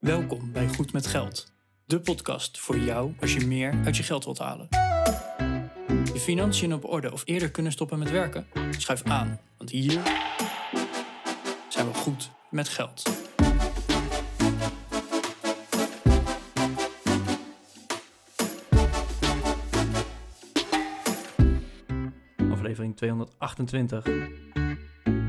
Welkom bij Goed met Geld, de podcast voor jou als je meer uit je geld wilt halen. Je financiën op orde of eerder kunnen stoppen met werken? Schuif aan, want hier zijn we goed met geld. Aflevering 228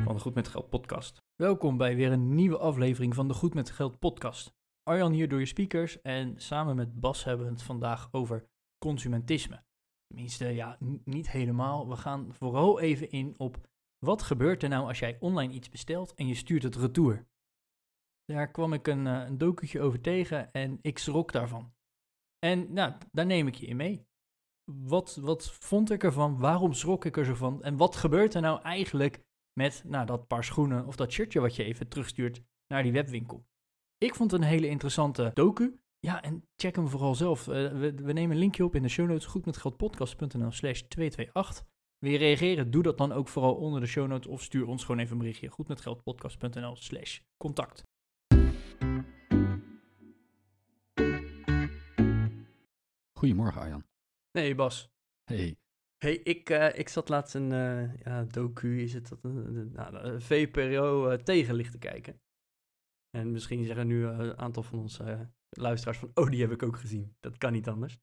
van de Goed met Geld podcast. Welkom bij weer een nieuwe aflevering van de Goed met Geld podcast. Arjan hier door je speakers en samen met Bas hebben we het vandaag over consumentisme. Tenminste, ja, niet helemaal. We gaan vooral even in op wat gebeurt er nou als jij online iets bestelt en je stuurt het retour. Daar kwam ik een, eh, een over tegen en ik schrok daarvan. En nou, daar neem ik je in mee. Wat, wat vond ik ervan? Waarom schrok ik er zo van? En wat gebeurt er nou eigenlijk met nou, dat paar schoenen of dat shirtje wat je even terugstuurt naar die webwinkel? Ik vond het een hele interessante docu. Ja, en check hem vooral zelf. Eh, we, we nemen een linkje op in de show notes, goedmetgeldpodcast.nl slash 228. Wil je reageren? Doe dat dan ook vooral onder de show notes of stuur ons gewoon even een berichtje. Goedmetgeldpodcast.nl slash contact. Goedemorgen Arjan. Nee, Bas. Hey. Hey, ik, eh, ik zat laatst een eh, ja, docu, is het dat, een, nou, een VPRO tegenlicht te kijken. En misschien zeggen nu eh, een aantal van onze eh, luisteraars van, oh, die heb ik ook gezien. Dat kan niet anders.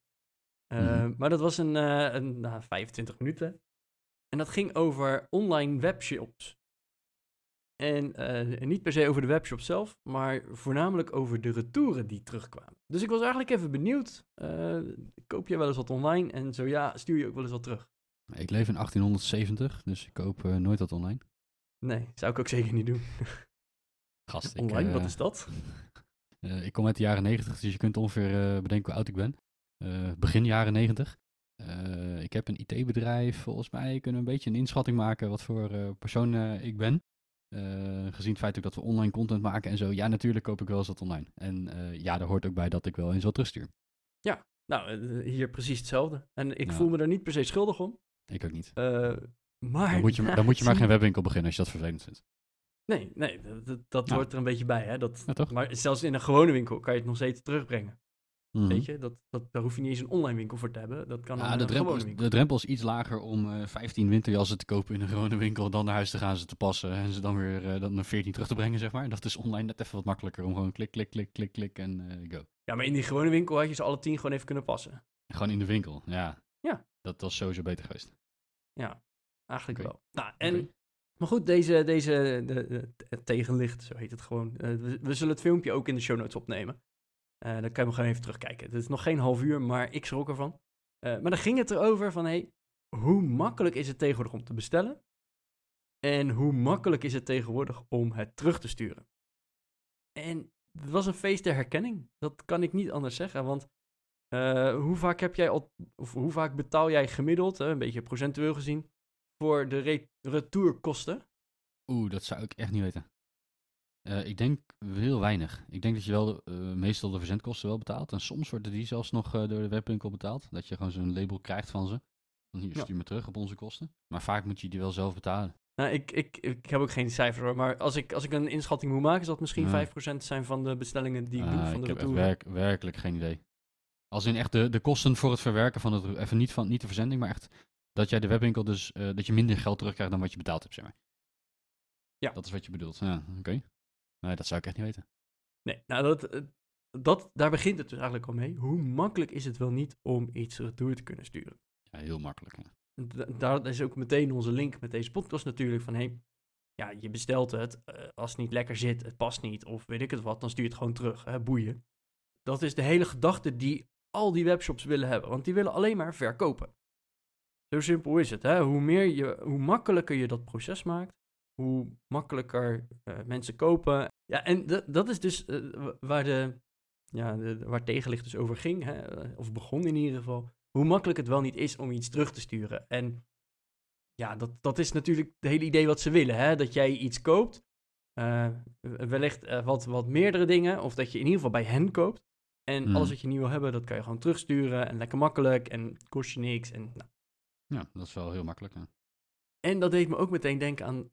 Eh, Mhm. Maar dat was een, een nou, 25 minuten. En dat ging over online webshops. En niet per se over de webshop zelf, maar voornamelijk over de retouren die terugkwamen. Dus ik was eigenlijk even benieuwd. koop je wel eens wat online? En zo ja, stuur je ook wel eens wat terug? Ik leef in 1870, dus ik koop nooit wat online. Nee, zou ik ook zeker niet doen. Gast, ik, Online, eh, wat is dat? eh, ik kom uit de jaren 90, dus je kunt ongeveer eh, bedenken hoe oud ik ben. Eh, begin jaren 90. Eh, ik heb een IT-bedrijf. Volgens mij kunnen we een beetje een inschatting maken wat voor eh, persoon eh, ik ben. Eh, gezien het feit ook dat we online content maken en zo. Ja, natuurlijk koop ik wel eens wat online. En eh, ja, daar hoort ook bij dat ik wel eens wat terugstuur. Nou, eh, hier precies hetzelfde. En ik Ja. voel me daar niet per se schuldig om. Ik ook niet. Eh, maar... Dan moet je, ja, dan moet je maar geen webwinkel beginnen als je dat vervelend vindt. Nee, nee, dat, dat, hoort er een beetje bij, hè. Dat, Ja, toch? Maar zelfs in een gewone winkel kan je het nog steeds terugbrengen. Mhm. Weet je, dat, dat, daar hoef je niet eens een online winkel voor te hebben. Dat kan Ja, een de, eh, drempel gewone is, de drempel is iets lager om eh 15 winterjassen te kopen in een gewone winkel. Dan naar huis te gaan, ze te passen en ze dan weer eh, dan naar 14 terug te brengen, zeg maar. Dat is online net even wat makkelijker om gewoon klik, klik, klik, klik, klik en eh, go. Ja, maar in die gewone winkel had je ze alle tien gewoon even kunnen passen. Gewoon in de winkel, ja. Ja. Dat was sowieso beter geweest. Ja, eigenlijk wel. Nou, en... Maar goed, deze, deze de, de- tegenlicht, zo heet het gewoon. Eh, we, zullen het filmpje ook in de show notes opnemen. Eh, dan kan je hem gewoon even terugkijken. Het is nog geen half uur, maar ik schrok ervan. Eh, maar dan ging het erover van, hey, hoe makkelijk is het tegenwoordig om te bestellen? En hoe makkelijk is het tegenwoordig om het terug te sturen? En het was een feest der herkenning. Dat kan ik niet anders zeggen, want hoe vaak heb jij of hoe vaak betaal jij gemiddeld, een beetje procentueel gezien, voor de re- retourkosten? Oeh, dat zou ik echt niet weten. Eh, ik denk heel weinig. Ik denk dat je wel de, eh, meestal de verzendkosten wel betaalt. En soms worden die zelfs nog eh, door de webwinkel betaald. Dat je gewoon zo'n label krijgt van ze. Van hier, Ja. stuur me terug op onze kosten. Maar vaak moet je die wel zelf betalen. Nou, ik, ik, ik heb ook geen cijfer hoor, maar als ik, als ik een inschatting moet maken, zal het misschien Ja. 5% zijn van de bestellingen die ik Ah, doe van ik de heb retour. werk, werkelijk geen idee. Als in echt de, de kosten voor het verwerken van het... Even niet, van, niet de verzending, maar echt dat jij de webwinkel dus... eh, dat je minder geld terugkrijgt dan wat je betaald hebt, zeg maar. Ja. Dat is wat je bedoelt. Ja, oké. Nee, dat zou ik echt niet weten. Nee, nou dat, eh, dat, daar begint het dus eigenlijk al mee. Hoe makkelijk is het wel niet om iets retour te kunnen sturen? Ja, heel makkelijk. Ja. Daar is ook meteen onze link met deze podcast natuurlijk van, hey, ja, je bestelt het, eh, als het niet lekker zit, het past niet, of weet ik het wat, dan stuur je het gewoon terug, hè, boeien. Dat is de hele gedachte die al die webshops willen hebben, want die willen alleen maar verkopen. Zo simpel is het, hè. Hoe, meer je, hoe makkelijker je dat proces maakt, hoe makkelijker eh, mensen kopen. Ja, en dat is dus eh, wa- waar, de, ja, de, waar tegenlicht dus over ging, hè, eh, of begon in ieder geval. Hoe makkelijk het wel niet is om iets terug te sturen. En ja, dat, dat is natuurlijk het hele idee wat ze willen, hè. Dat jij iets koopt, eh, wellicht wat, wat meerdere dingen, of dat je in ieder geval bij hen koopt. En Mhm. alles wat je niet wil hebben, dat kan je gewoon terugsturen en lekker makkelijk en kost je niks. En, nou. Ja, dat is wel heel makkelijk. Ja. en dat deed me ook meteen denken aan,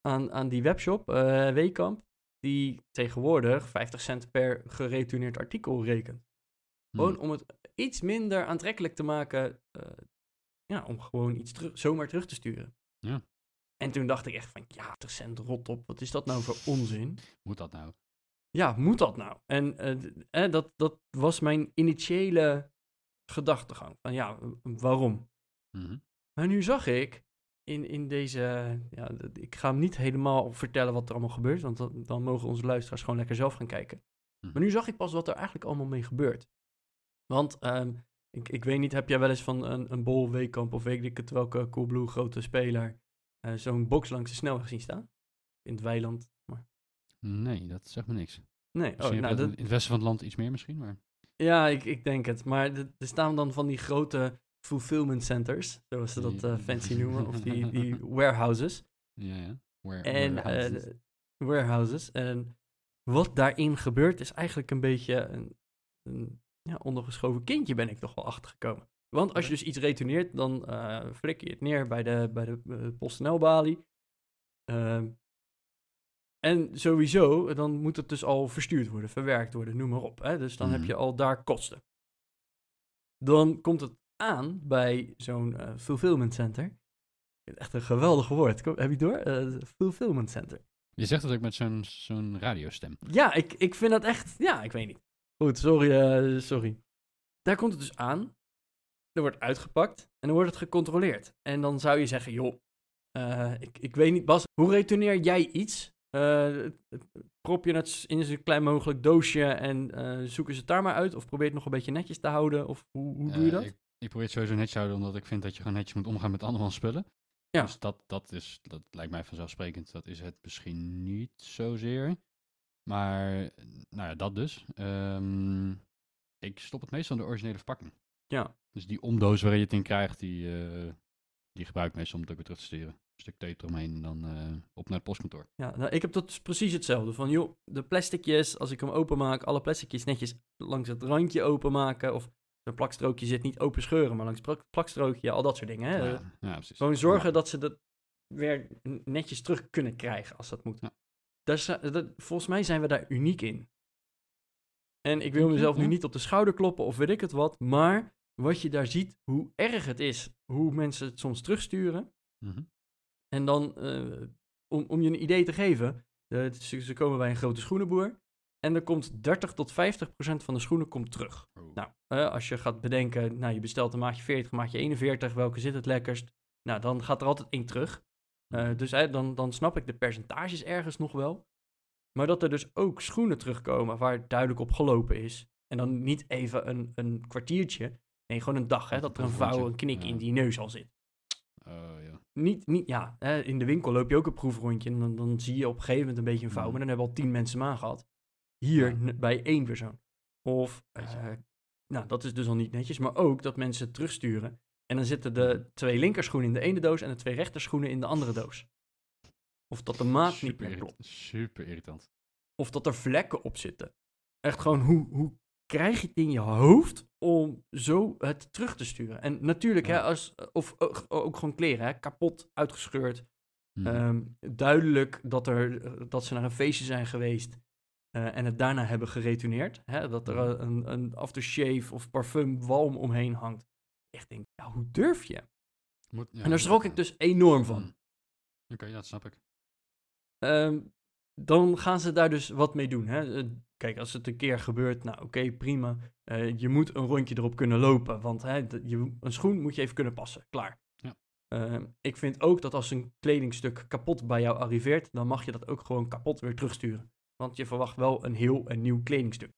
aan, aan die webshop, eh Weekamp. die tegenwoordig 50 cent per geretourneerd artikel rekent. Gewoon Hm. om het iets minder aantrekkelijk te maken, eh, ja, om gewoon iets terug, zomaar terug te sturen. Ja. En toen dacht ik echt van, ja, 50 cent rot op, wat is dat nou voor onzin? Moet dat nou? Ja, moet dat nou? En eh, eh, dat, dat was mijn initiële gedachtegang. Van ja, w- Mhm. Maar nu zag ik in, in deze. Ja, ik ga hem niet helemaal vertellen wat er allemaal gebeurt, want dan, dan mogen onze luisteraars gewoon lekker zelf gaan kijken. Mhm. Maar nu zag ik pas wat er eigenlijk allemaal mee gebeurt. Want ehm, ik, ik weet niet, heb jij wel eens van een, een Bol Weekamp of weet ik het welke Coolblue grote speler eh, zo'n box langs de snelweg zien staan? In het weiland. Maar... Nee, dat zegt me niks. Nee, oh, nou, dat in het westen van het land iets meer misschien, maar... Ja, ik, ik denk het. Maar er staan dan van die grote fulfillment centers, zoals ze dat eh, fancy noemen, of die, die warehouses. Ja, ja. Where, En warehouses. eh, warehouses. En wat daarin gebeurt is eigenlijk een beetje een, een ja, ondergeschoven kindje ben ik toch wel achtergekomen. Want als je dus iets retourneert, dan eh flik je het neer bij de, bij de PostNL-balie. Ehm, en sowieso, dan moet het dus al verstuurd worden, verwerkt worden, noem maar op. Hè? Dus dan heb Mhm. je al daar kosten. Dan komt het aan bij zo'n eh, fulfillment center. Echt een geweldig woord. Kom, heb je het door? Eh, fulfillment center. Je zegt dat ook met zo'n zo'n radiostem. Ja, ik, ik vind dat echt... Ja, ik weet niet. Goed, sorry, eh, sorry. Daar komt het dus aan. Er wordt uitgepakt en dan wordt het gecontroleerd. En dan zou je zeggen, joh, ik, ik weet niet, Bas, hoe retourneer jij iets? Prop je het in zo'n klein mogelijk doosje en eh, zoeken ze het daar maar uit? Of probeer het nog een beetje netjes te houden? Of hoe, hoe doe je dat? Ik, ik probeer het sowieso netjes te houden, omdat ik vind dat je gewoon netjes moet omgaan met andermans spullen. Ja. Dus dat, dat, is, dat lijkt mij vanzelfsprekend. Dat is het misschien niet zozeer. Maar, nou ja, dat dus. Ehm, ik stop het meestal in de originele verpakking. Ja. Dus die omdoos waarin je het in krijgt, die, eh, die gebruik ik meestal om het ook weer terug te sturen. Een stuk tape eromheen en dan eh, op naar het postkantoor. Ja, nou, ik heb dat precies hetzelfde. Van joh, de plasticjes, als ik hem openmaak, alle plasticjes netjes langs het randje openmaken. Of zo'n plakstrookje zit niet open scheuren, maar langs plakstrookje, al dat soort dingen. Hè? ja, ja, precies. Gewoon zorgen dat ze dat weer netjes terug kunnen krijgen als dat moet. Ja. Daar dat, volgens mij zijn we daar uniek in. En ik wil mezelf nu niet op de schouder kloppen of weet ik het wat, maar wat je daar ziet, hoe erg het is, hoe mensen het soms terugsturen. Mhm. En dan, eh, om, om je een idee te geven, eh, ze, ze komen bij een grote schoenenboer. En er komt 30 tot 50 procent van de schoenen komt terug. Oh. Nou, als je gaat bedenken, nou, je bestelt een maatje 40, maatje 41, welke zit het lekkerst? Nou, dan gaat er altijd één terug. Eh, dus eh, dan, dan snap ik de percentages ergens nog wel. Maar dat er dus ook schoenen terugkomen waar duidelijk op gelopen is. En dan niet even een, een kwartiertje. Nee, gewoon een dag, hè, dat er een vouw, een knik Ja. in die neus al zit Oh, ja. niet, niet ja, hè, in de winkel loop je ook een proefrondje en dan, dan zie je op een gegeven moment een beetje een vouw, maar dan hebben al tien mensen hem aangehad. Hier Ja. bij één persoon. Of, eh, nou, dat is dus al niet netjes, maar ook dat mensen het terugsturen. En dan zitten de twee linkerschoenen in de ene doos en de twee rechterschoenen in de andere doos. Of dat de maat niet meer klopt. super irritant. Of dat er vlekken op zitten. Echt gewoon, hoe, hoe krijg je het in je hoofd om zo het terug te sturen? En natuurlijk, hè, als, of ook, ook gewoon kleren, hè, kapot, uitgescheurd. Mhm. Ehm, duidelijk dat, er, dat ze naar een feestje zijn geweest en het daarna hebben geretourneerd. Hè? Dat er Mhm. eh, een, een aftershave of parfum walm omheen hangt. Echt denk, ja, hoe durf je? Moet- ja, en daar schrok ja. ik dus enorm van. Mhm. Oké, dat snap ik. Ehm, dan gaan ze daar dus wat mee doen. Hè? Eh, Kijk, als het een keer gebeurt, nou oké, prima. Eh, je moet een rondje erop kunnen lopen, want hè, je, een schoen moet je even kunnen passen. Klaar. Ja. Ehm, ik vind ook dat als een kledingstuk kapot bij jou arriveert, dan mag je dat ook gewoon kapot weer terugsturen. Want je verwacht wel een heel en nieuw kledingstuk.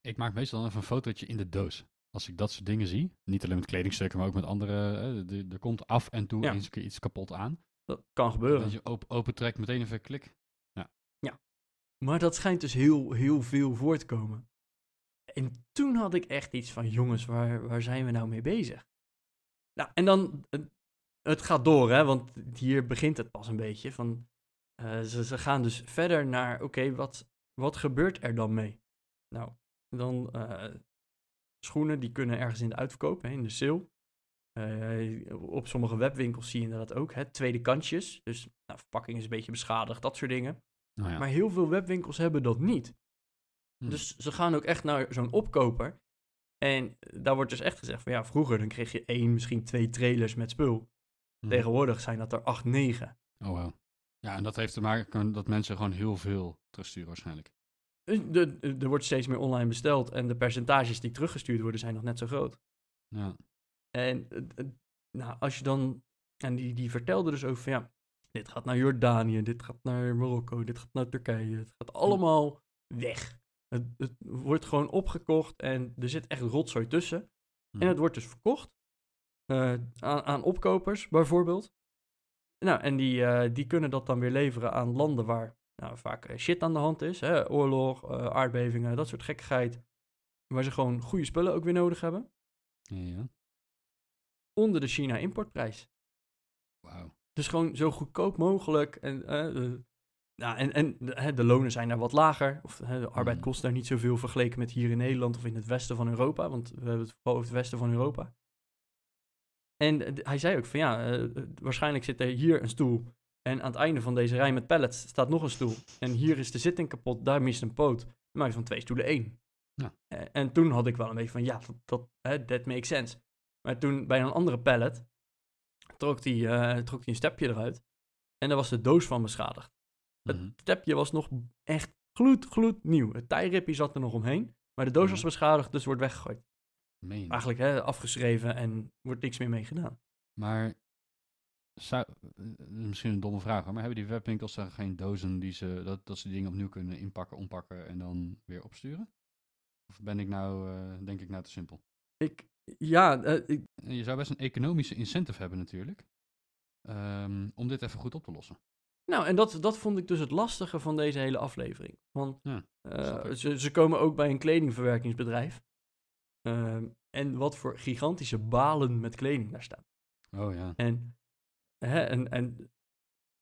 Ik maak meestal dan even een fotootje in de doos. Als ik dat soort dingen zie, niet alleen met kledingstukken, maar ook met andere, eh, er komt af en toe Ja. eens een keer iets kapot aan. Dat kan gebeuren. Dat je open, open trekt, meteen even klik. Maar dat schijnt dus heel, heel veel voor te komen. En toen had ik echt iets van, jongens, waar, waar zijn we nou mee bezig? Nou, en dan, eh, het gaat door, hè, want hier begint het pas een beetje. Van, eh, ze, ze gaan dus verder naar, oké, wat, wat gebeurt er dan mee? Nou, dan eh, schoenen, die kunnen ergens in de uitverkoop, hè, in de sale. Eh, op sommige webwinkels zie je inderdaad ook, hè, tweede kantjes. Dus nou, verpakking is een beetje beschadigd, dat soort dingen. Nou ja. Maar heel veel webwinkels hebben dat niet. Hm. Dus ze gaan ook echt naar zo'n opkoper. En daar wordt dus echt gezegd van ja, vroeger dan kreeg je één, misschien twee trailers met spul. Hm. Tegenwoordig zijn dat er acht, negen. Oh, wow. Ja, en dat heeft te maken dat mensen gewoon heel veel terugsturen waarschijnlijk. De- de- Er wordt steeds meer online besteld en de percentages die teruggestuurd worden zijn nog net zo groot. Ja. En eh, eh, nou, als je dan, en die, die vertelde dus over ja, dit gaat naar Jordanië, dit gaat naar Marokko, dit gaat naar Turkije, het gaat allemaal weg. Het, het wordt gewoon opgekocht en er zit echt rotzooi tussen. Hm. En het wordt dus verkocht eh, aan, aan opkopers bijvoorbeeld. Nou, en die, eh, die kunnen dat dan weer leveren aan landen waar nou, vaak eh, shit aan de hand is. Hè? Oorlog, eh, aardbevingen, dat soort gekkigheid. Waar ze gewoon goede spullen ook weer nodig hebben. Ja. Onder de China-importprijs. Wauw. Dus gewoon zo goedkoop mogelijk. En, eh, nou, en, en de, de lonen zijn daar wat lager. Of de arbeid Mhm. kost daar niet zoveel vergeleken met hier in Nederland of in het westen van Europa. Want we hebben het vooral over het westen van Europa. En hij zei ook van ja, eh, eh, waarschijnlijk zit er hier een stoel. En aan het einde van deze rij met pallets staat nog een stoel. En hier is de zitting kapot, daar mist een poot. Dan maak je van twee stoelen één. Ja. Eh, en toen had ik wel een beetje van ja, dat, dat hè, that makes sense. Maar toen bij een andere pallet trok hij trok een stepje eruit. En daar was de doos van beschadigd. Het Mhm. stepje was nog echt gloed, gloed nieuw. Het tijripje zat er nog omheen. Maar de doos was Mhm. beschadigd, dus wordt weggegooid. Meen? Eigenlijk hè, afgeschreven en wordt niks meer mee gedaan. Maar zou, eh, misschien een domme vraag, maar hebben die webwinkels daar geen dozen die ze, dat, dat ze die dingen opnieuw kunnen inpakken, ompakken en dan weer opsturen? Of ben ik nou, eh, denk ik nou te simpel? Ik, ja, eh, ik, Je zou best een economische incentive hebben natuurlijk, ehm, om dit even goed op te lossen. nou, en dat, dat vond ik dus het lastige van deze hele aflevering. Want Ja, eh, ze, ze komen ook bij een kledingverwerkingsbedrijf. Ehm, en wat voor gigantische balen met kleding daar staan. Oh ja. En, hè, en, en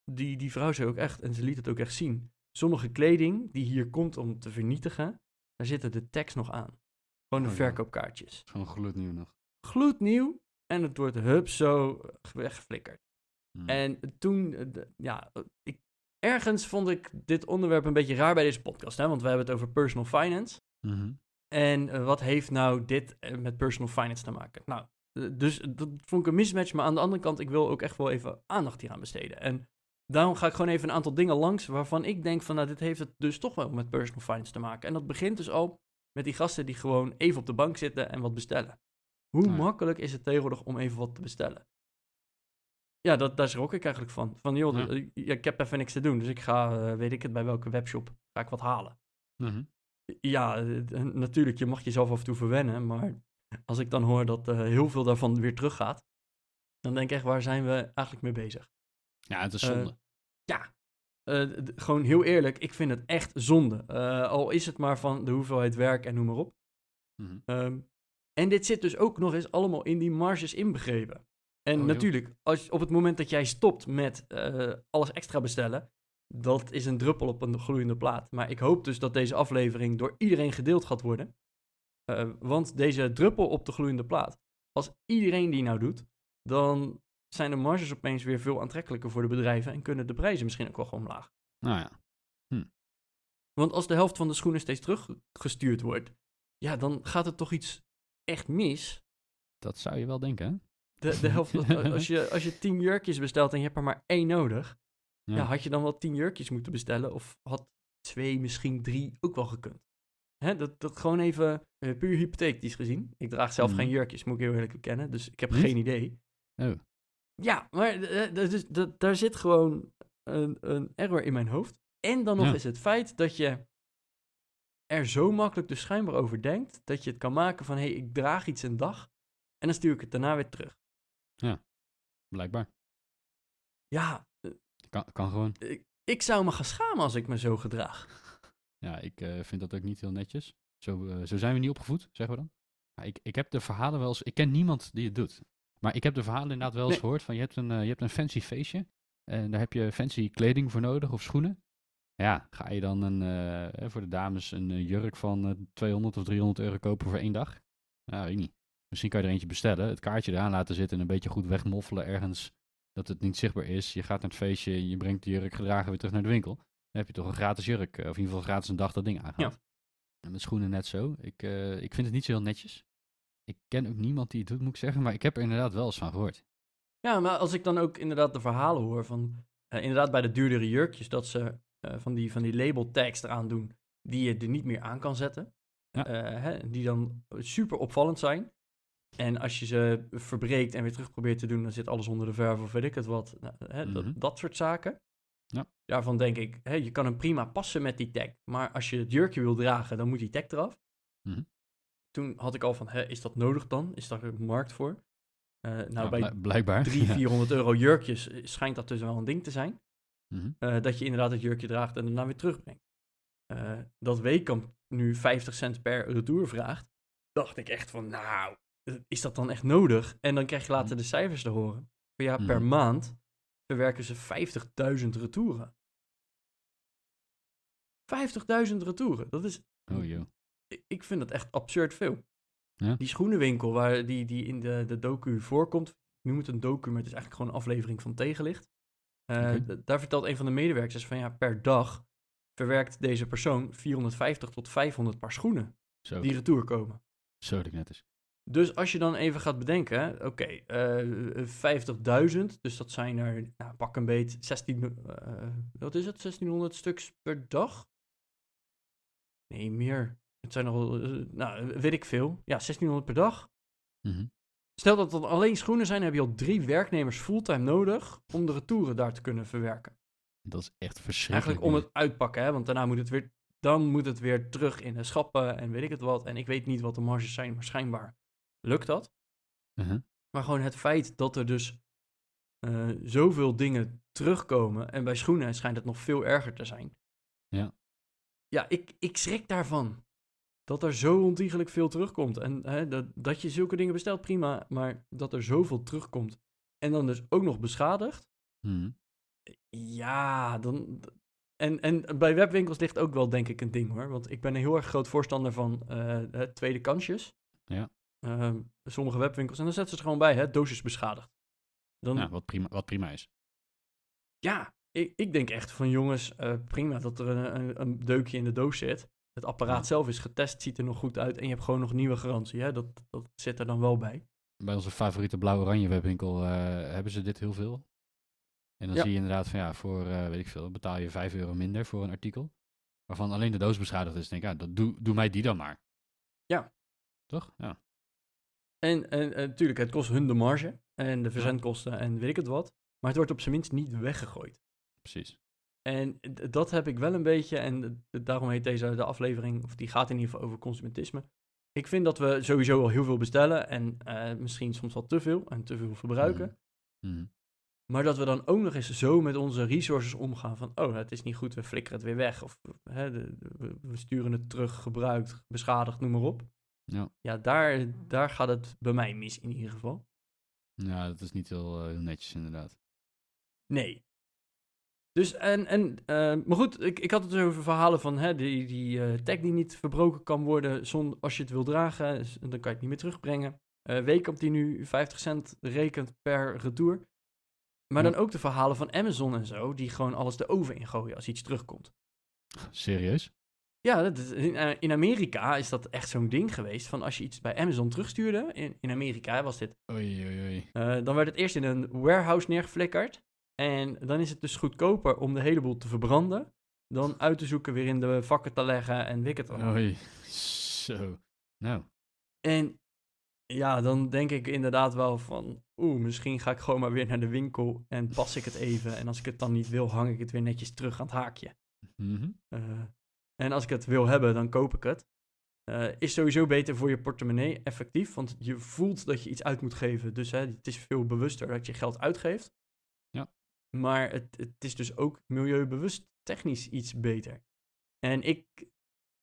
die, die vrouw zei ook echt, en ze liet het ook echt zien. Sommige kleding die hier komt om te vernietigen, daar zitten de tags nog aan. Gewoon de Oh verkoopkaartjes. Gewoon gloednieuw nog. Gloednieuw en het wordt hup zo weggeflikkerd. Hm. En toen, ja, ik, ergens vond ik dit onderwerp een beetje raar bij deze podcast. Hè? Want we hebben het over personal finance. Mhm. En eh, wat heeft nou dit eh, met personal finance te maken? Nou, eh, dus dat vond ik een mismatch. Maar aan de andere kant, ik wil ook echt wel even aandacht hier aan besteden. En daarom ga ik gewoon even een aantal dingen langs waarvan ik denk van, nou, dit heeft het dus toch wel met personal finance te maken. En dat begint dus al met die gasten die gewoon even op de bank zitten en wat bestellen. Hoe ja. makkelijk is het tegenwoordig om even wat te bestellen? Ja, dat, daar schrok ik eigenlijk van. Van, joh, Ja. eh, ik heb even niks te doen, dus ik ga, eh, weet ik het, bij welke webshop ga ik wat halen. Mhm. Ja, eh, natuurlijk, je mag jezelf af en toe verwennen, maar als ik dan hoor dat eh, heel veel daarvan weer teruggaat, dan denk ik echt, waar zijn we eigenlijk mee bezig? Ja, het is Eh, zonde. Ja, gewoon heel eerlijk, ik vind het echt zonde. Al is het maar van de hoeveelheid werk en noem maar op. Mhm. Ehm, en dit zit dus ook nog eens allemaal in die marges inbegrepen. En Oh, natuurlijk, als, op het moment dat jij stopt met alles extra bestellen, dat is een druppel op een gloeiende plaat. Maar ik hoop dus dat deze aflevering door iedereen gedeeld gaat worden. Eh, want deze druppel op de gloeiende plaat, als iedereen die nou doet, dan zijn de marges opeens weer veel aantrekkelijker voor de bedrijven en kunnen de prijzen misschien ook wel gewoon omlaag. Nou ja. Want als de helft van de schoenen steeds teruggestuurd wordt, ja, dan gaat er toch iets echt mis. Dat zou je wel denken, hè? De, de helft, als, je, als je tien jurkjes bestelt en je hebt er maar één nodig, ja. had je dan wel tien jurkjes moeten bestellen? Of had twee, misschien drie ook wel gekund? Hè, dat, dat gewoon even eh, puur hypothetisch gezien. Ik draag zelf Mhm. geen jurkjes, moet ik heel eerlijk bekennen. Dus ik heb Niet? geen idee. Oh. Ja, maar eh, eh, dus, dat- daar zit gewoon een, een error in mijn hoofd. En dan nog Ja. eens het feit dat je er zo makkelijk dus schijnbaar over denkt... dat je het kan maken van, hé, hey, ik draag iets een dag... en dan stuur ik het daarna weer terug. Blijkbaar. Ja, Kan, kan gewoon. ik, ik zou me gaan schamen als ik me zo gedraag. Ja, ik eh, vind dat ook niet heel netjes. Zo, eh, zo zijn we niet opgevoed, zeggen we dan. Ik, ik heb de verhalen wel eens... Ik ken niemand die het doet. Maar ik heb de verhalen inderdaad wel eens Nee. gehoord van... Je hebt, een, eh, je hebt een fancy feestje. En daar heb je fancy kleding voor nodig of schoenen. Ja, ga je dan een, voor de dames een jurk van eh, 200 of 300 euro kopen voor één dag? Nou, weet ik niet. Misschien kan je er eentje bestellen, het kaartje eraan laten zitten en een beetje goed wegmoffelen ergens dat het niet zichtbaar is. Je gaat naar het feestje, je brengt de jurk gedragen weer terug naar de winkel. Dan heb je toch een gratis jurk, eh, of in ieder geval gratis een dag dat ding aangaat. En met schoenen net zo. Ik, eh, ik vind het niet zo heel netjes. Ik ken ook niemand die het doet, moet ik zeggen, maar ik heb er inderdaad wel eens van gehoord. Ja, maar als ik dan ook inderdaad de verhalen hoor van, eh, inderdaad bij de duurdere jurkjes, dat ze van, die, van die label tags eraan doen, die je er niet meer aan kan zetten. Ja. Hè, die dan super opvallend zijn. En als je ze verbreekt en weer terug probeert te doen, dan zit alles onder de verf of weet ik het wat. Nou, hè, Mhm. dat, dat soort zaken. Ja. Daarvan denk ik, hè, je kan hem prima passen met die tag. Maar als je het jurkje wil dragen, dan moet die tag eraf. Mhm. Toen had ik al van, hè, is dat nodig dan? Is daar een markt voor? Eh, nou, Ja, bij blijk- blijkbaar. 300, Ja. 400 euro jurkjes eh, schijnt dat dus wel een ding te zijn. Mhm. Eh, dat je inderdaad het jurkje draagt en daarna weer terugbrengt. Dat Weekamp nu 50 cent per retour vraagt, dacht ik echt van, nou, is dat dan echt nodig? En dan krijg je later de cijfers te horen. Ja, per Mhm. maand verwerken ze 50.000 retouren. 50.000 retouren, dat is, Oh joh. ik- vind dat echt absurd veel. Ja. Die schoenenwinkel waar die, die in de, de docu voorkomt, noem het een docu, maar het is eigenlijk gewoon een aflevering van Tegenlicht. Eh, Daar vertelt een van de medewerkers van ja, per dag verwerkt deze persoon 450 tot 500 paar schoenen Zo, die retour komen. zo dat ik net is. Dus als je dan even gaat bedenken, oké, eh, 50.000, dus dat zijn er, nou, pak een beet, 16, eh, wat is het, 1600 stuks per dag? Nee, meer. Het zijn nog, eh, nou, weet ik veel. Ja, 1600 per dag. Mhm. Stel dat het alleen schoenen zijn, heb je al drie werknemers fulltime nodig om de retouren daar te kunnen verwerken. Dat is echt verschrikkelijk. Eigenlijk om het uitpakken, hè, want daarna moet het weer, dan moet het weer terug in de schappen en weet ik het wat. En ik weet niet wat de marges zijn, maar schijnbaar lukt dat. Mhm. Maar gewoon het feit dat er dus eh, zoveel dingen terugkomen. En bij schoenen schijnt het nog veel erger te zijn. Ja. Ja, ik, ik schrik daarvan. Dat er zo ontiegelijk veel terugkomt. En hè, dat, dat je zulke dingen bestelt, prima. Maar dat er zoveel terugkomt. En dan dus ook nog beschadigd. Mhm. Ja, dan. En, en bij webwinkels ligt ook wel, denk ik, een ding hoor. Want ik ben een heel erg groot voorstander van het tweede kansjes. Ja. Ehm, sommige webwinkels. En dan zetten ze er gewoon bij, hè, doosjes beschadigd. Dan, Ja, wat prima, wat prima is. Ja, ik, ik denk echt van jongens, eh, prima dat er een, een, een deukje in de doos zit. Het apparaat Ja. zelf is getest, ziet er nog goed uit en je hebt gewoon nog nieuwe garantie. Hè? Dat, dat zit er dan wel bij. Bij onze favoriete blauw-oranje webwinkel eh, hebben ze dit heel veel. En dan Ja. zie je inderdaad van ja, voor eh, weet ik veel, betaal je 5 euro minder voor een artikel. Waarvan alleen de doos beschadigd is. Denk ik, ja, dat doe, doe mij die dan maar. Ja. Toch? Ja. En, natuurlijk, het kost hun de marge en de verzendkosten en weet ik het wat. Maar het wordt op zijn minst niet weggegooid. Precies. En dat heb ik wel een beetje, en daarom heet deze de aflevering, of die gaat in ieder geval over consumentisme. Ik vind dat we sowieso al heel veel bestellen en eh, misschien soms wel te veel en te veel verbruiken. Mhm. Maar dat we dan ook nog eens zo met onze resources omgaan van, oh, het is niet goed, we flikkeren het weer weg. Of hè, de, we sturen het terug, gebruikt, beschadigd, noem maar op. Ja. Ja, daar, daar gaat het bij mij mis in ieder geval. ja, dat is niet heel, eh, heel netjes inderdaad. Nee. Dus, en, en eh, maar goed, ik, ik had het dus over verhalen van hè, die, die eh, tag die niet verbroken kan worden zonder, als je het wil dragen, dus dan kan je het niet meer terugbrengen. Eh Weekamp die nu 50 cent rekent per retour. Maar Ja. dan ook de verhalen van Amazon en zo, die gewoon alles de oven ingooien als iets terugkomt. Serieus? Ja, dat is, in, eh, in Amerika is dat echt zo'n ding geweest van als je iets bij Amazon terugstuurde, in, in Amerika was dit, Oei, oei, oei. eh, dan werd het eerst in een warehouse neergeflikkerd. En dan is het dus goedkoper om de hele boel te verbranden, dan uit te zoeken, weer in de vakken te leggen en het allemaal. Oei. Zo. Nou. En ja, dan denk ik inderdaad wel van, oeh, misschien ga ik gewoon maar weer naar de winkel en pas ik het even. En als ik het dan niet wil, hang ik het weer netjes terug aan het haakje. Eh, en als ik het wil hebben, dan koop ik het. Eh, is sowieso beter voor je portemonnee, effectief. Want je voelt dat je iets uit moet geven. Dus hè, het is veel bewuster dat je geld uitgeeft. Ja. Maar het, het is dus ook milieubewust technisch iets beter. En ik,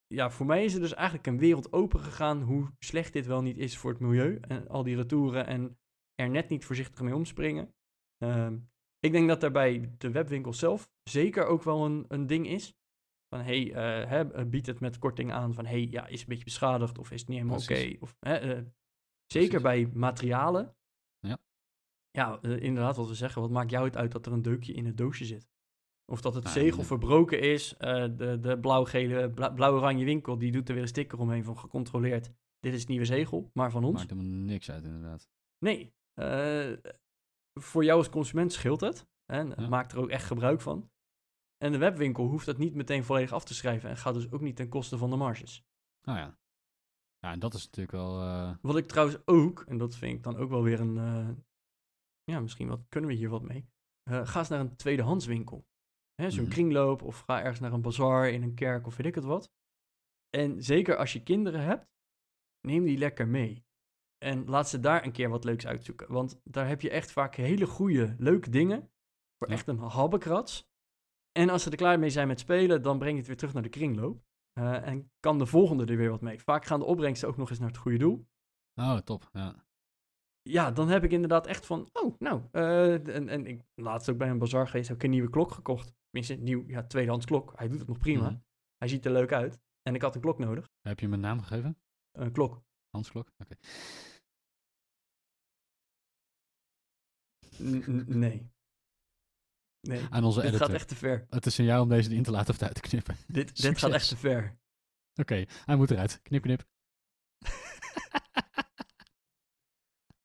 ja, voor mij is er dus eigenlijk een wereld open gegaan hoe slecht dit wel niet is voor het milieu. En al die retouren en er net niet voorzichtig mee omspringen. Ehm, ik denk dat daarbij de webwinkel zelf zeker ook wel een, een ding is. Van hey, eh, hè, eh, biedt het met korting aan van hey, ja, is het een beetje beschadigd of is het niet helemaal oké? Precies. Of hè, eh, Zeker bij materialen. Ja. Ja, eh, inderdaad, wat we zeggen. Wat maakt jou het uit dat er een deukje in het doosje zit? Of dat het Nou, zegel nee. verbroken is. eh, de de blauw-gele, bla- blauw-oranje winkel, die doet er weer een sticker omheen van gecontroleerd. Dit is het nieuwe zegel, maar van ons. Maakt helemaal niks uit, inderdaad. Nee. eh, voor jou als consument scheelt het. En Ja. maakt er ook echt gebruik van. En de webwinkel hoeft dat niet meteen volledig af te schrijven. En gaat dus ook niet ten koste van de marges. Nou ja. Ja, en dat is natuurlijk wel... eh, Wat ik trouwens ook, en dat vind ik dan ook wel weer een. eh, ja, misschien wat, kunnen we hier wat mee. Eh, ga eens naar een tweedehandswinkel. Hè, Zo'n Mhm. kringloop of ga ergens naar een bazaar in een kerk of weet ik het wat. En zeker als je kinderen hebt, neem die lekker mee. En laat ze daar een keer wat leuks uitzoeken. Want daar heb je echt vaak hele goede, leuke dingen. Voor Ja. echt een habbekrats. En als ze er klaar mee zijn met spelen, dan breng je het weer terug naar de kringloop. Eh, en kan de volgende er weer wat mee. Vaak gaan de opbrengsten ook nog eens naar het goede doel Oh, top. Ja. ja, dan heb ik inderdaad echt van, oh, nou, eh, en, en ik laatst ook bij een bazaar geweest, heb ik een nieuwe klok gekocht. Tenminste, een nieuw, ja, tweedehands klok. Hij doet het nog prima. Mhm. Hij ziet er leuk uit. En ik had een klok nodig. Heb je hem een naam gegeven? Een klok. Hans Klok? Oké. Nee. Nee. Aan onze Dit editor. gaat echt te ver. Het is aan jou om deze in te laten of uit te knippen. Dit, dit gaat echt te ver. Oké, hij moet eruit. Knip, knip.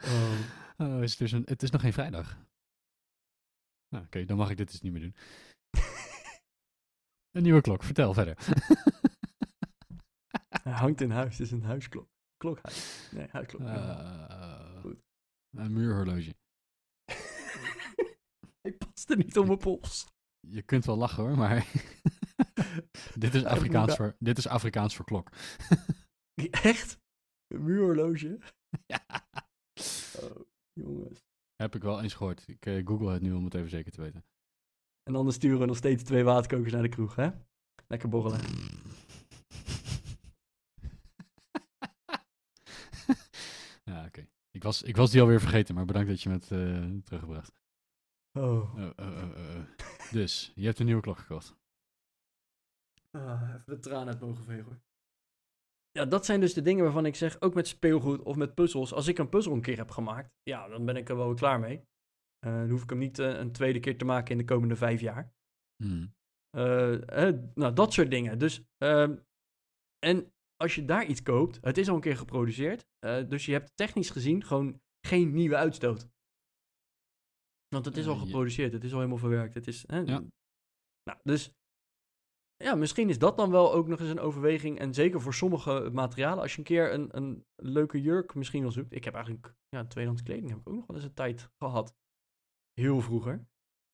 Oh. Oh, is het, dus een, het is nog geen vrijdag. Nou, Oké, dan mag ik dit dus niet meer doen. een nieuwe klok, vertel verder. Hij hangt in huis. Het is een huisklok. Klokhuis. Nee, huisklok. Eh, Goed. een muurhorloge. Hij past er niet om mijn pols. Je kunt wel lachen hoor, maar dit, is Afrikaans voor, dit is Afrikaans voor klok. Echt? Een muurhorloge? ja. Oh, jongens. Heb ik wel eens gehoord. Ik eh, google het nu om het even zeker te weten. En anders sturen we nog steeds twee waterkokers naar de kroeg, hè? Lekker borrelen. ja, oké. Ik, was, ik was die alweer vergeten, maar bedankt dat je me het eh, teruggebracht. Oh. Oh, oh, oh, oh, oh. Dus, je hebt een nieuwe klok gekocht. Ah, even de tranen uit mogen vegen, hoor. Ja, dat zijn dus de dingen waarvan ik zeg, ook met speelgoed of met puzzels. Als ik een puzzel een keer heb gemaakt, ja, dan ben ik er wel weer klaar mee. Eh, dan hoef ik hem niet eh, een tweede keer te maken in de komende vijf jaar. Hmm. Eh, eh, nou, dat soort dingen. Dus, ehm, en als je daar iets koopt, het is al een keer geproduceerd, eh, dus je hebt technisch gezien gewoon geen nieuwe uitstoot. Want het is al Eh, geproduceerd, het is al helemaal verwerkt. Het is, hè, Ja. Nou, dus ja, misschien is dat dan wel ook nog eens een overweging. En zeker voor sommige materialen, als je een keer een, een leuke jurk misschien wel zoekt. Ik heb eigenlijk, ja, tweedehands kleding heb ik ook nog wel eens een tijd gehad. Heel vroeger.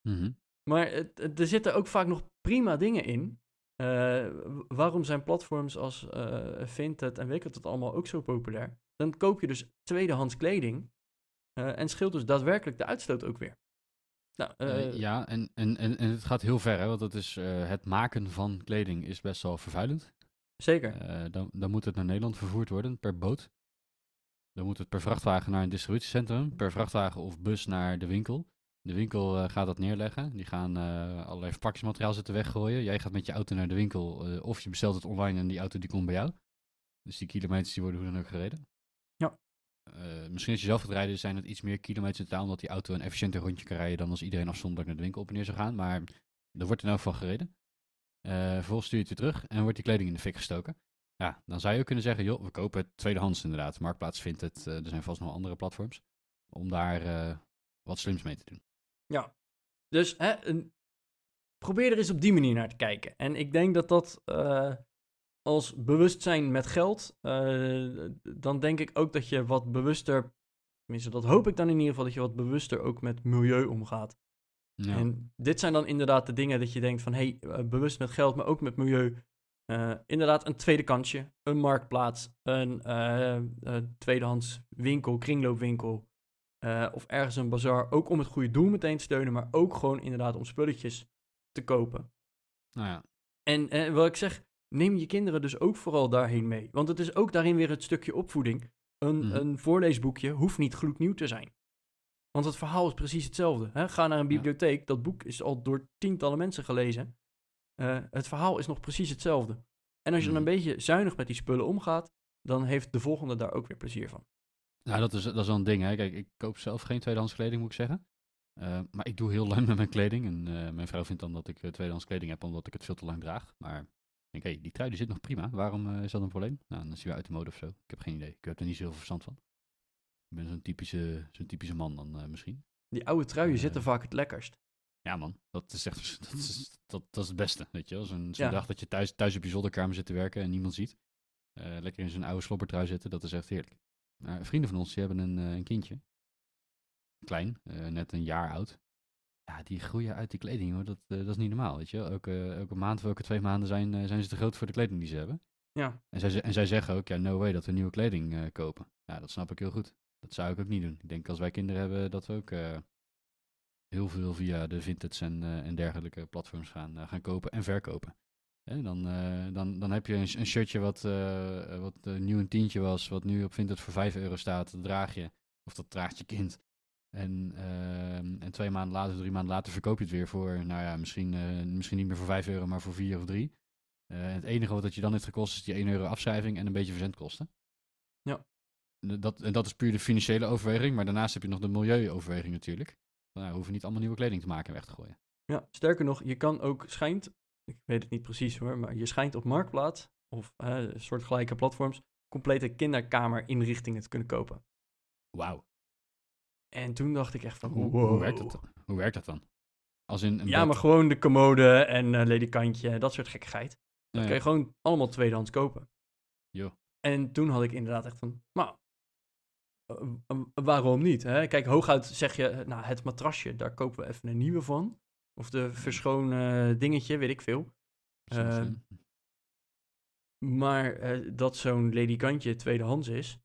Mhm. Maar het, het- er zitten ook vaak nog prima dingen in. Eh, waarom zijn platforms als eh Vinted en weet ik het allemaal ook zo populair? Dan koop je dus tweedehands kleding en scheelt dus daadwerkelijk de uitstoot ook weer. Nou, Eh, eh, ja, en, en, en, en het gaat heel ver, hè, want het, is, eh, het maken van kleding is best wel vervuilend. zeker. Dan, dan moet het naar Nederland vervoerd worden per boot. Dan moet het per vrachtwagen naar een distributiecentrum, per vrachtwagen of bus naar de winkel. De winkel gaat dat neerleggen. Die gaan allerlei verpakkingsmateriaal zitten weggooien. Jij gaat met je auto naar de winkel of je bestelt het online en die auto die komt bij jou. Dus die kilometers die worden hoe dan ook gereden. Eh, misschien als je zelf gaat rijden zijn het iets meer kilometers in totaal, omdat die auto een efficiënter rondje kan rijden dan als iedereen afzonderlijk naar de winkel op en neer zou gaan. Maar er wordt in elk geval gereden. Eh, vervolgens stuur je het weer terug en wordt die kleding in de fik gestoken. Ja, dan zou je ook kunnen zeggen, joh, we kopen het tweedehands inderdaad. Marktplaats vindt het, eh, er zijn vast nog andere platforms. Om daar wat slims mee te doen. Ja, dus hè, een, probeer er eens op die manier naar te kijken. En ik denk dat dat als bewustzijn met geld, eh, dan denk ik ook dat je wat bewuster, tenminste dat hoop ik dan in ieder geval, dat je wat bewuster ook met milieu omgaat. Ja. En dit zijn dan inderdaad de dingen dat je denkt van, hé, hey, eh, bewust met geld, maar ook met milieu. Eh, inderdaad, een tweede kansje, een marktplaats, een eh, eh, tweedehands winkel, kringloopwinkel. of ergens een bazaar, ook om het goede doel meteen te steunen, maar ook gewoon inderdaad om spulletjes te kopen. nou ja, En wat ik zeg, neem je kinderen dus ook vooral daarheen mee. Want het is ook daarin weer het stukje opvoeding. Een, Mhm. een voorleesboekje hoeft niet gloednieuw te zijn. Want het verhaal is precies hetzelfde. Hè? Ga naar een Ja. bibliotheek, dat boek is al door tientallen mensen gelezen. Eh, het verhaal is nog precies hetzelfde. En als je dan Mhm. een beetje zuinig met die spullen omgaat, dan heeft de volgende daar ook weer plezier van. nou dat, is, dat is wel een ding. Hè. Kijk, ik koop zelf geen tweedehands kleding, moet ik zeggen. Eh, maar ik doe heel lang met mijn kleding. En eh, mijn vrouw vindt dan dat ik tweedehands kleding heb, omdat ik het veel te lang draag. Maar denk, hé, die trui die zit nog prima. Waarom is dat een probleem? Nou, dan is hij weer uit de mode of zo. Ik heb geen idee. Ik heb er niet zoveel verstand van. Ik ben zo'n typische, zo'n typische man dan misschien. Die oude truien zitten vaak het lekkerst. Ja man, dat is echt dat is, dat, dat is het beste, weet je wel. Zo'n zo ja. dag dat je thuis, thuis op je zolderkamer zit te werken en niemand ziet. lekker in zo'n oude slobbertrui zitten, dat is echt heerlijk. Vrienden van ons, die hebben een, een kindje klein, net een jaar oud. Ja, die groeien uit die kleding, hoor. Dat, uh, dat is niet normaal, weet je. Elke, elke maand of elke twee maanden zijn, uh, zijn ze te groot voor de kleding die ze hebben. Ja. En zij, en zij zeggen ook, ja, no way dat we nieuwe kleding kopen. Ja, dat snap ik heel goed. Dat zou ik ook niet doen. Ik denk als wij kinderen hebben, dat we ook heel veel via de vintage en, en dergelijke platforms gaan, gaan kopen en verkopen. En dan, dan, dan heb je een, een shirtje wat, wat nieuw een tientje was, wat nu op Vinted voor 5 euro staat. Dat draag je, of dat draagt je kind. En, uh, en twee maanden later, drie maanden later verkoop je het weer voor, nou ja, misschien, uh, misschien niet meer voor 5 euro, maar voor 4 of 3. Uh, het enige wat je dan heeft gekost is die 1 euro afschrijving en een beetje verzendkosten. Ja. Dat, en dat is puur de financiële overweging, maar daarnaast heb je nog de milieuoverweging natuurlijk. Nou, we hoeven niet allemaal nieuwe kleding te maken en weg te gooien. Ja, sterker nog, je kan ook, schijnt, ik weet het niet precies hoor, maar je schijnt op Marktplaats of soort gelijke platforms complete kinderkamerinrichtingen te kunnen kopen. Wauw. En toen dacht ik echt van, hoe, hoe, werkt, dat, hoe werkt dat dan? Als in een ja, maar gewoon de commode en uh, ledikantje, dat soort gekkigheid. Dat ja, kan je gewoon allemaal tweedehands kopen. Jo. En toen had ik inderdaad echt van, nou, uh, waarom niet? Hè? Kijk, hooguit zeg je, nou, het matrasje, daar kopen we even een nieuwe van. Of de verschoon dingetje, weet ik veel. Uh, maar dat zo'n ledikantje tweedehands is,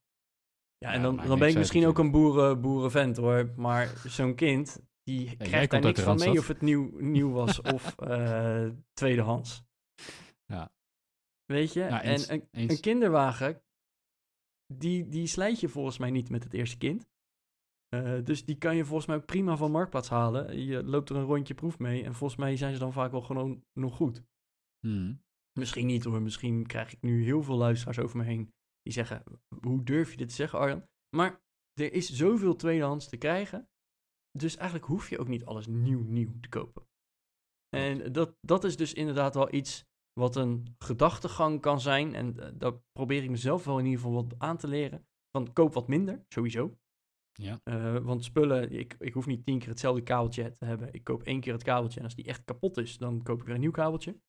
ja, en dan, dan ben ik misschien ook een boeren, boerenvent hoor. Maar zo'n kind, die krijgt daar niks van mee of het nieuw, nieuw was of uh, tweedehands. Ja. Weet je? Ja, eens, en een, een, kinderwagen, die, die slijt je volgens mij niet met het eerste kind. Uh, dus die kan je volgens mij ook prima van Marktplaats halen. Je loopt er een rondje proef mee en volgens mij zijn ze dan vaak wel gewoon nog goed. Hmm. Misschien niet hoor, misschien krijg ik nu heel veel luisteraars over me heen die zeggen, hoe durf je dit te zeggen Arjan? Maar er is zoveel tweedehands te krijgen, dus eigenlijk hoef je ook niet alles nieuw nieuw te kopen. En dat, dat is dus inderdaad wel iets wat een gedachtegang kan zijn. En uh, daar probeer ik mezelf wel in ieder geval wat aan te leren. Van koop wat minder, sowieso. Ja. Uh, want spullen, ik, ik hoef niet tien keer hetzelfde kabeltje te hebben. Ik koop één keer het kabeltje en als die echt kapot is, dan koop ik weer een nieuw kabeltje.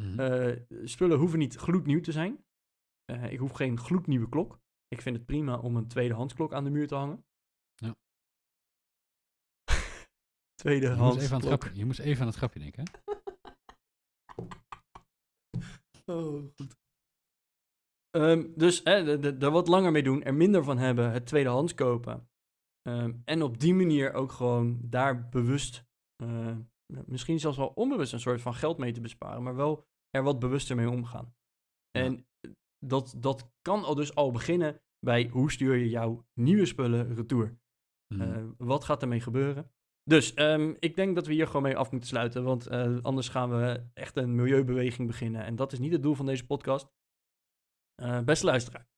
Mm -hmm. uh, spullen hoeven niet gloednieuw te zijn. Uh, ik hoef geen gloednieuwe klok. Ik vind het prima om een tweedehands klok aan de muur te hangen. Ja. tweedehands je klok. je moest even aan het grapje denken, hè? oh, goed. Um, dus daar wat langer mee doen, er minder van hebben, het tweedehands kopen. Um, en op die manier ook gewoon daar bewust, uh, misschien zelfs wel onbewust een soort van geld mee te besparen, maar wel er wat bewuster mee omgaan. En dat, dat kan al dus al beginnen bij hoe stuur je jouw nieuwe spullen retour. Mm. Uh, wat gaat ermee gebeuren? Dus um, ik denk dat we hier gewoon mee af moeten sluiten, want uh, anders gaan we echt een milieubeweging beginnen. En dat is niet het doel van deze podcast. Uh, beste luisteraar,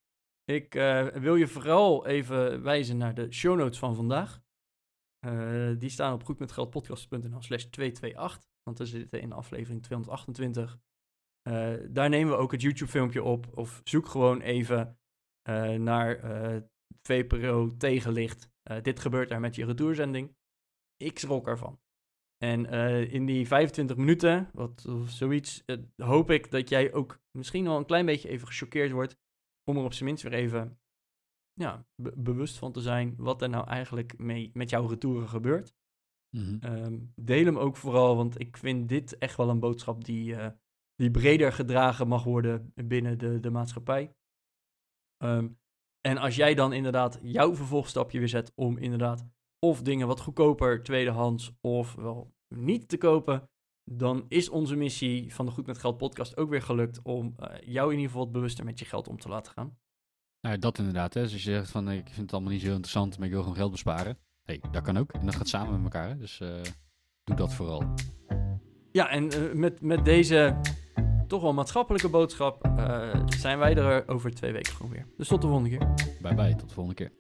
ik wil je vooral even wijzen naar de show notes van vandaag. die staan op goedmetgeldpodcast.nl slash 228, want we zitten in aflevering 228 uh, daar nemen we ook het YouTube-filmpje op. Of zoek gewoon even uh, naar uh, VPRO tegenlicht. dit gebeurt daar met je retourzending. Ik schrok ervan. En in die 25 minuten, wat, of zoiets, hoop ik dat jij ook misschien wel een klein beetje even gechoqueerd wordt. Om er op zijn minst weer even ja, be bewust van te zijn wat er nou eigenlijk mee met jouw retouren gebeurt. Mm -hmm. um, deel hem ook vooral, want ik vind dit echt wel een boodschap die die breder gedragen mag worden binnen de, de maatschappij. Um, en als jij dan inderdaad jouw vervolgstapje weer zet om inderdaad of dingen wat goedkoper, tweedehands of wel niet te kopen, dan is onze missie van de Goed met Geld podcast ook weer gelukt om uh, jou in ieder geval wat bewuster met je geld om te laten gaan. Nou, dat inderdaad. Hè. Dus als je zegt van ik vind het allemaal niet zo interessant, maar ik wil gewoon geld besparen. hey, dat kan ook. En dat gaat samen met elkaar. Dus uh, doe dat vooral. Ja, en uh, met, met deze toch wel maatschappelijke boodschap, uh, zijn wij er over twee weken gewoon weer. Dus tot de volgende keer. Bye bye, tot de volgende keer.